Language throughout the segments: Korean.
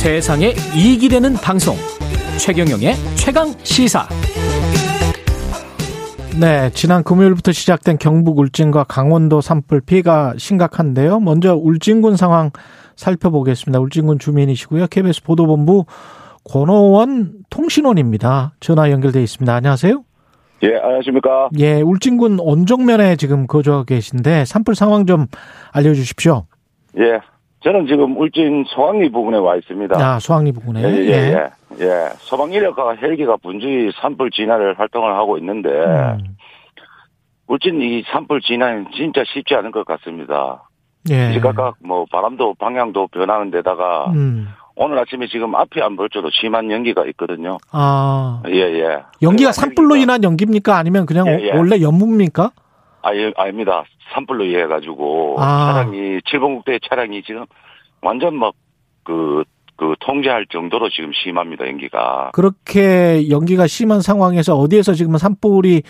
세상에 이익이 되는 방송 최경영의 최강 시사 네, 지난 금요일부터 시작된 경북 울진과 강원도 산불 피해가 심각한데요. 먼저 울진군 상황 살펴보겠습니다. 울진군 주민이시고요. KBS 보도본부 권호원 통신원입니다. 전화 연결돼 있습니다. 안녕하세요. 예, 안녕하십니까. 예, 울진군 온정면에 지금 거주하고 계신데 산불 상황 좀 알려주십시오. 예, 저는 지금 울진 소강리 부근에 와 있습니다. 아, 소강리 부근에. 예, 예, 예. 예. 소방 인력과 헬기가 분주히 산불 진화를 활동을 하고 있는데, 음, 울진 이 산불 진화는 진짜 쉽지 않은 것 같습니다. 예. 시각각 뭐 바람도 방향도 변하는 데다가, 음, 오늘 아침에 지금 앞이 안 볼줘도 심한 연기가 있거든요. 아, 예, 예. 연기가 산불로 인한 연기입니까? 아니면 그냥 예, 예. 원래 연무입니까? 아, 예, 아닙니다. 산불로 이해해가지고, 아. 차량이, 7번 국대 차량이 지금 완전 막, 그, 그, 통제할 정도로 지금 심합니다, 연기가. 그렇게 연기가 심한 상황에서 어디에서 지금 산불이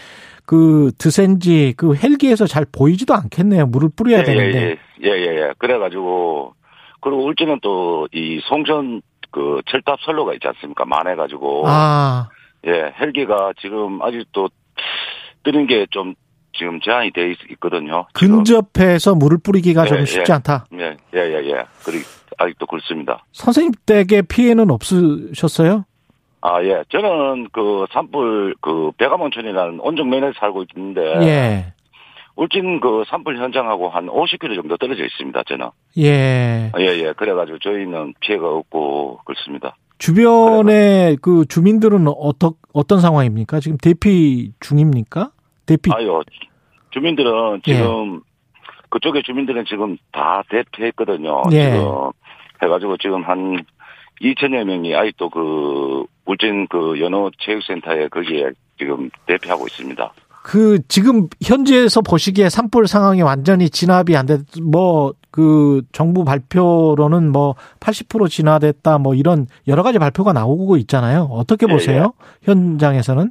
그 드센지 그 헬기에서 잘 보이지도 않겠네요. 물을 뿌려야 되는데. 예, 예, 예, 예. 그래가지고, 그리고 울진은 또, 이 송전, 그, 철탑 선로가 있지 않습니까? 많아가지고. 아, 예, 헬기가 지금 아직도 뜨는 게 좀, 지금 제한이 돼 있, 있거든요. 지금. 근접해서 물을 뿌리기가 예, 좀 쉽지 예. 않다. 예, 예, 예, 예. 그리, 아직도 그렇습니다. 선생님 댁에 피해는 없으셨어요? 아, 예. 저는 그 산불 그 배가mon촌이라는 온정면에 살고 있는데 예. 울진 그 산불 현장하고 한 50km 정도 떨어져 있습니다. 저는. 예. 예, 예. 그래가지고 저희는 피해가 없고 그렇습니다. 주변에 그 주민들은 어떠, 어떤 상황입니까? 지금 대피 중입니까? 대피. 아유, 주민들은 지금 그쪽에 주민들은 지금 다 대피했거든요. 예. 지금 해가지고 지금 한 2천여 명이 아직도 그 울진 그 연호 체육센터에 거기에 지금 대피하고 있습니다. 그 지금 현지에서 보시기에 산불 상황이 완전히 진압이 안 됐, 뭐 그 정부 발표로는 뭐 80% 진화됐다 뭐 이런 여러 가지 발표가 나오고 있잖아요. 어떻게 예, 보세요? 현장에서는?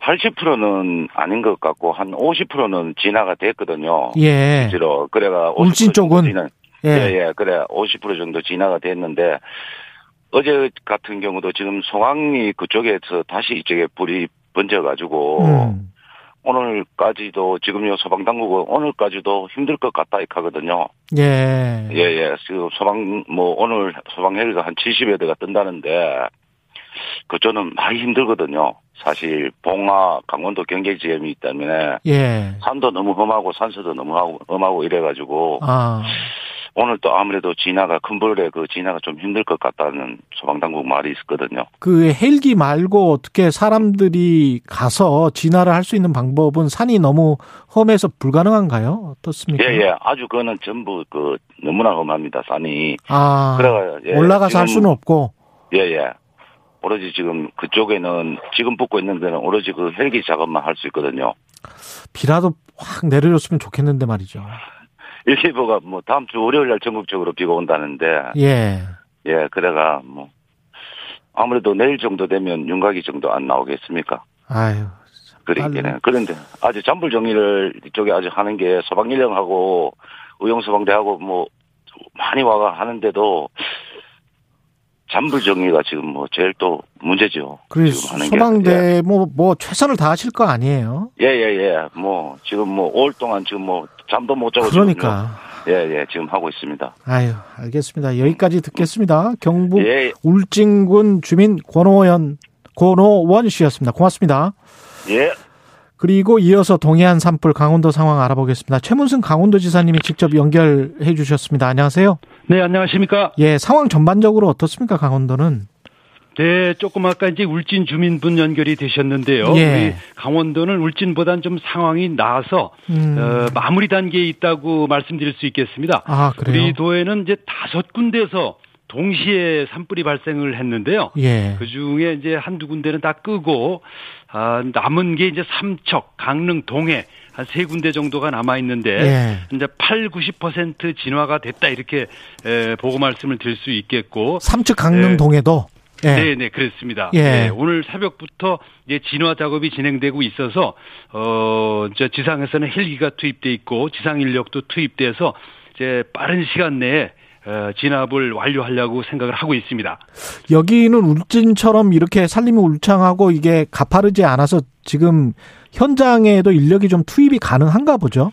80%는 아닌 것 같고 한 50%는 진화가 됐거든요. 예. 실제로 그래가 50% 울진 쪽은? 진화- 예. 예, 예, 그래 50% 정도 진화가 됐는데 어제 같은 경우도 지금 송악리 그쪽에서 다시 이쪽에 불이 번져 가지고 음. 오늘까지도 지금요 소방 당국은 오늘까지도 힘들 것 같다 이렇게 하거든요. 예. 예, 예. 지금 소방 뭐 오늘 소방 헬기가 한 70여 대가 뜬다는데 그쪽은 많이 힘들거든요. 사실 봉화 강원도 경계 지점이 있기 때문에 예. 산도 너무 험하고 산소도 너무 험하고, 이래가지고 아. 오늘 또 아무래도 진화가 큰 벌에 그 진화가 좀 힘들 것 같다는 소방당국 말이 있었거든요. 그 헬기 말고 어떻게 사람들이 가서 진화를 할 수 있는 방법은 산이 너무 험해서 불가능한가요? 어떻습니까? 예, 예. 아주 그거는 전부 그 너무나 험합니다. 산이. 아. 그래가 예, 올라가서 할 수는 없고. 예, 예. 오로지 지금 그쪽에는 지금 붙고 있는 데는 오로지 그 헬기 작업만 할 수 있거든요. 비라도 확 내려줬으면 좋겠는데 말이죠. 일기보가 뭐 다음 주 월요일 날 전국적으로 비가 온다는데 예. 예, 그래가 뭐 아무래도 내일 정도 되면 윤곽이 정도 안 나오겠습니까? 아유. 그러기는 그런데 아주 잔불 정리를 이쪽에 아주 하는 게 소방인력하고 의용소방대하고 뭐 많이 와가 하는데도 잔불 정리가 지금 뭐 제일 또 문제죠. 그 지금 하는 게. 소방대 뭐, 뭐 최선을 다하실 거 아니에요? 예, 예, 예. 뭐 지금 뭐 5월 동안 지금 뭐 잠도 못 자고 그러니까. 지금요. 예, 예. 지금 하고 있습니다. 아유, 알겠습니다. 여기까지 듣겠습니다. 경북 예, 울진군 주민 권호원, 권호원 씨였습니다. 고맙습니다. 예. 그리고 이어서 동해안 산불 강원도 상황 알아보겠습니다. 최문승 강원도지사님이 직접 연결해 주셨습니다. 안녕하세요. 네, 안녕하십니까. 예, 상황 전반적으로 어떻습니까, 강원도는? 네, 조금 아까 이제 울진 주민분 연결이 되셨는데요. 예. 우리 강원도는 울진보단 좀 상황이 나아서 음. 어, 마무리 단계에 있다고 말씀드릴 수 있겠습니다. 아, 그래요? 우리 도에는 이제 다섯 군데서 동시에 산불이 발생을 했는데요. 예. 그 중에 이제 한두 군데는 다 끄고, 아, 남은 게 이제 삼척, 강릉, 동해, 한 세 군데 정도가 남아 있는데, 예. 이제 8, 90% 진화가 됐다, 이렇게, 에, 보고 말씀을 드릴 수 있겠고, 삼척 강릉 네. 동해도 예. 네, 네, 그렇습니다. 예. 네, 오늘 새벽부터 이제 진화 작업이 진행되고 있어서 어, 저 지상에서는 헬기가 투입돼 있고 지상 인력도 투입돼서 이제 빠른 시간 내에 어, 진압을 완료하려고 생각을 하고 있습니다. 여기는 울진처럼 이렇게 산림이 울창하고 이게 가파르지 않아서 지금 현장에도 인력이 좀 투입이 가능한가 보죠.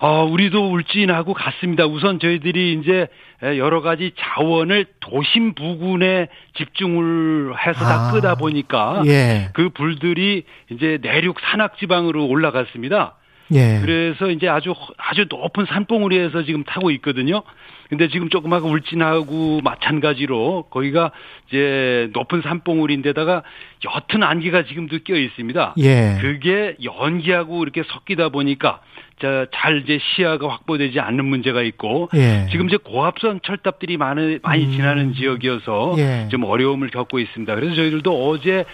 어, 우리도 울진하고 같습니다. 우선 저희들이 이제 여러 가지 자원을 도심 부근에 집중을 해서 다 아, 끄다 보니까 예. 그 불들이 이제 내륙 산악 지방으로 올라갔습니다. 예. 그래서 이제 아주 아주 높은 산봉우리에서 지금 타고 있거든요. 근데 지금 조그마한 울진하고 마찬가지로 거기가 이제 높은 산봉우리인데다가 옅은 안개가 지금도 껴 있습니다. 예. 그게 연기하고 이렇게 섞이다 보니까 자, 잘 이제 시야가 확보되지 않는 문제가 있고 예. 지금 이제 고압선 철탑들이 많이 많이 음. 지나는 지역이어서 예. 좀 어려움을 겪고 있습니다. 그래서 저희들도 어제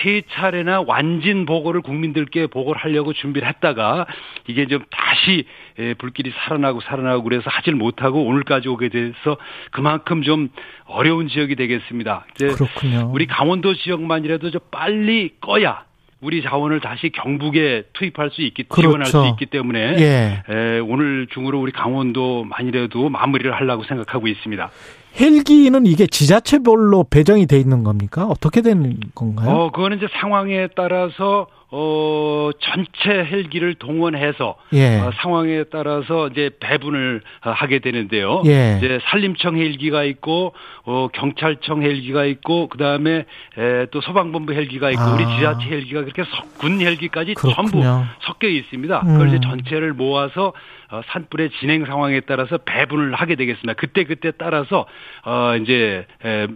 세 차례나 완진 보고를 국민들께 보고를 하려고 준비를 했다가 이게 좀 다시 예, 불길이 살아나고 살아나고 그래서 하질 못하고 오늘까지 오게 돼서 그만큼 좀 어려운 지역이 되겠습니다. 이제 그렇군요. 우리 강원도 지역만이라도 좀 빨리 꺼야 우리 자원을 다시 경북에 투입할 수 있기 지원할 그렇죠. 수 있기 때문에 예. 에, 오늘 중으로 우리 강원도 만이라도 마무리를 하려고 생각하고 있습니다. 헬기는 이게 지자체별로 배정이 돼 있는 겁니까? 어떻게 되는 건가요? 어, 그거는 이제 상황에 따라서 어, 전체 헬기를 동원해서 예. 어, 상황에 따라서 이제 배분을 어, 하게 되는데요. 예. 이제 산림청 헬기가 있고 어, 경찰청 헬기가 있고 그다음에 에, 또 소방본부 헬기가 있고 아. 우리 지자체 헬기가 그렇게 석- 군 헬기까지 전부 그렇군요. 섞여 있습니다. 그걸 음. 이제 전체를 모아서 어, 산불의 진행 상황에 따라서 배분을 하게 되겠습니다. 그때 그때 따라서 어 이제 에,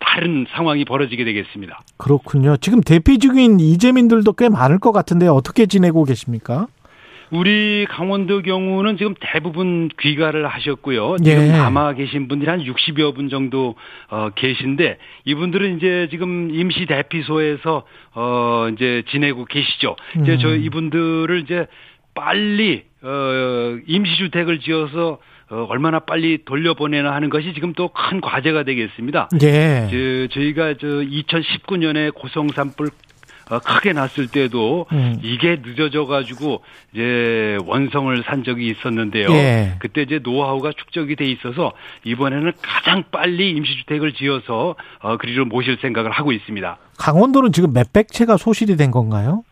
다른 상황이 벌어지게 되겠습니다. 그렇군요. 지금 대피 중인 이재민들도 꽤 많을 것 같은데 어떻게 지내고 계십니까? 우리 강원도 경우는 지금 대부분 귀가를 하셨고요. 예. 지금 남아 계신 분들이 한 60여 분 정도 어, 계신데 이분들은 이제 지금 임시 대피소에서 어 이제 지내고 계시죠. 이제 음. 저 이분들을 이제 빨리 어 임시 주택을 지어서 어, 얼마나 빨리 돌려보내나 하는 것이 지금 또 큰 과제가 되겠습니다. 예. 저, 저희가 저 2019년에 고성산불 어, 크게 났을 때도 음. 이게 늦어져 가지고 이제 원성을 산 적이 있었는데요. 예. 그때 이제 노하우가 축적이 돼 있어서 이번에는 가장 빨리 임시주택을 지어서 어, 그리로 모실 생각을 하고 있습니다. 강원도는 지금 몇백 채가 소실이 된 건가요?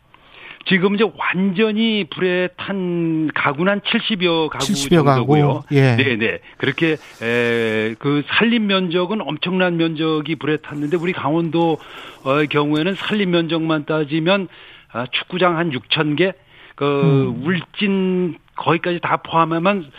지금 이제 완전히 불에 탄 가구는 한 70여 가구 70여 정도고요. 가구. 예. 네, 네. 그렇게 에, 그 산림 면적은 엄청난 면적이 불에 탔는데 우리 강원도 어 경우에는 산림 면적만 따지면 아, 축구장 한 6천 개, 그 음. 울진 거기까지 다 포함하면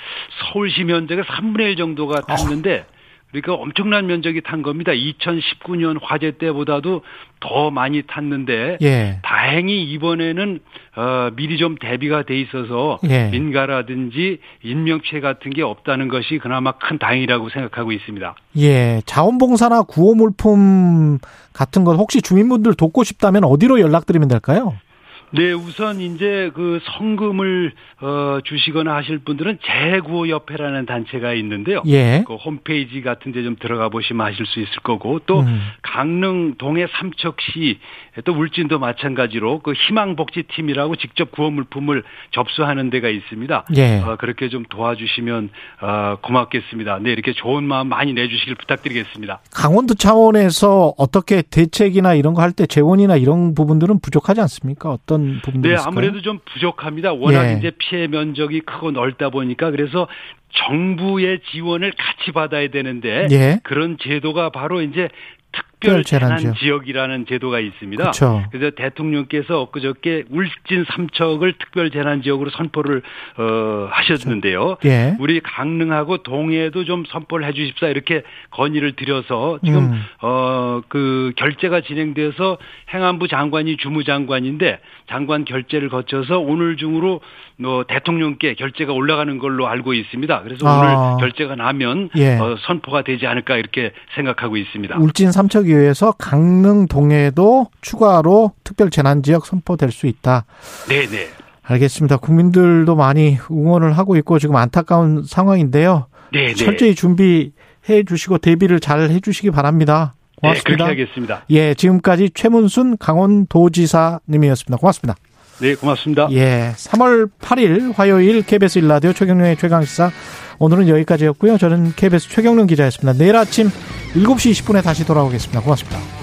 서울시 면적의 3분의 1 정도가 탔는데 그러니까 엄청난 면적이 탄 겁니다. 2019년 화재 때보다도 더 많이 탔는데 예. 다행히 이번에는 어, 미리 좀 대비가 돼 있어서 예. 민가라든지 인명피해 같은 게 없다는 것이 그나마 큰 다행이라고 생각하고 있습니다. 예. 자원봉사나 구호 물품 같은 것 혹시 주민분들 돕고 싶다면 어디로 연락드리면 될까요? 네, 우선 이제 그 성금을 어, 주시거나 하실 분들은 재구호협회라는 단체가 있는데요. 예. 그 홈페이지 같은 데 좀 들어가 보시면 아실 수 있을 거고 또 음. 강릉 동해 삼척시 또 울진도 마찬가지로 그 희망복지팀이라고 직접 구호 물품을 접수하는 데가 있습니다. 예. 어, 그렇게 좀 도와주시면 어, 고맙겠습니다. 네, 이렇게 좋은 마음 많이 내주시길 부탁드리겠습니다. 강원도 차원에서 어떻게 대책이나 이런 거 할 때 재원이나 이런 부분들은 부족하지 않습니까? 어떤 부분들이 네, 있을까요? 아무래도 좀 부족합니다. 워낙 예. 이제 피해 면적이 크고 넓다 보니까 그래서 정부의 지원을 같이 받아야 되는데 예. 그런 제도가 바로 이제 특별 재난 특별재난지역. 지역이라는 제도가 있습니다. 그렇죠. 그래서 대통령께서 엊그저께 울진 삼척을 특별 재난 지역으로 선포를 어, 하셨는데요. 예. 우리 강릉하고 동해도 좀 선포를 해 주십사 이렇게 건의를 드려서 지금 음. 어그 결제가 진행돼서 행안부 장관이 주무장관인데 장관 결제를 거쳐서 오늘 중으로 어, 대통령께 결제가 올라가는 걸로 알고 있습니다. 그래서 아. 오늘 결제가 나면 예. 어, 선포가 되지 않을까 이렇게 생각하고 있습니다. 울진 삼척 만들기 위해서 강릉 동해도 추가로 특별 재난 지역 선포될 수 있다. 네, 네. 알겠습니다. 국민들도 많이 응원을 하고 있고 지금 안타까운 상황인데요. 네, 네. 철저히 준비해 주시고 대비를 잘 해 주시기 바랍니다. 고맙습니다. 네, 그렇게 하겠습니다. 예, 지금까지 최문순 강원도지사님이었습니다. 고맙습니다. 네, 고맙습니다. 예, 3월 8일 화요일 KBS 일라디오 최경련의 최강시사 오늘은 여기까지였고요. 저는 KBS 최경련 기자였습니다. 내일 아침 7시 20분에 다시 돌아오겠습니다. 고맙습니다.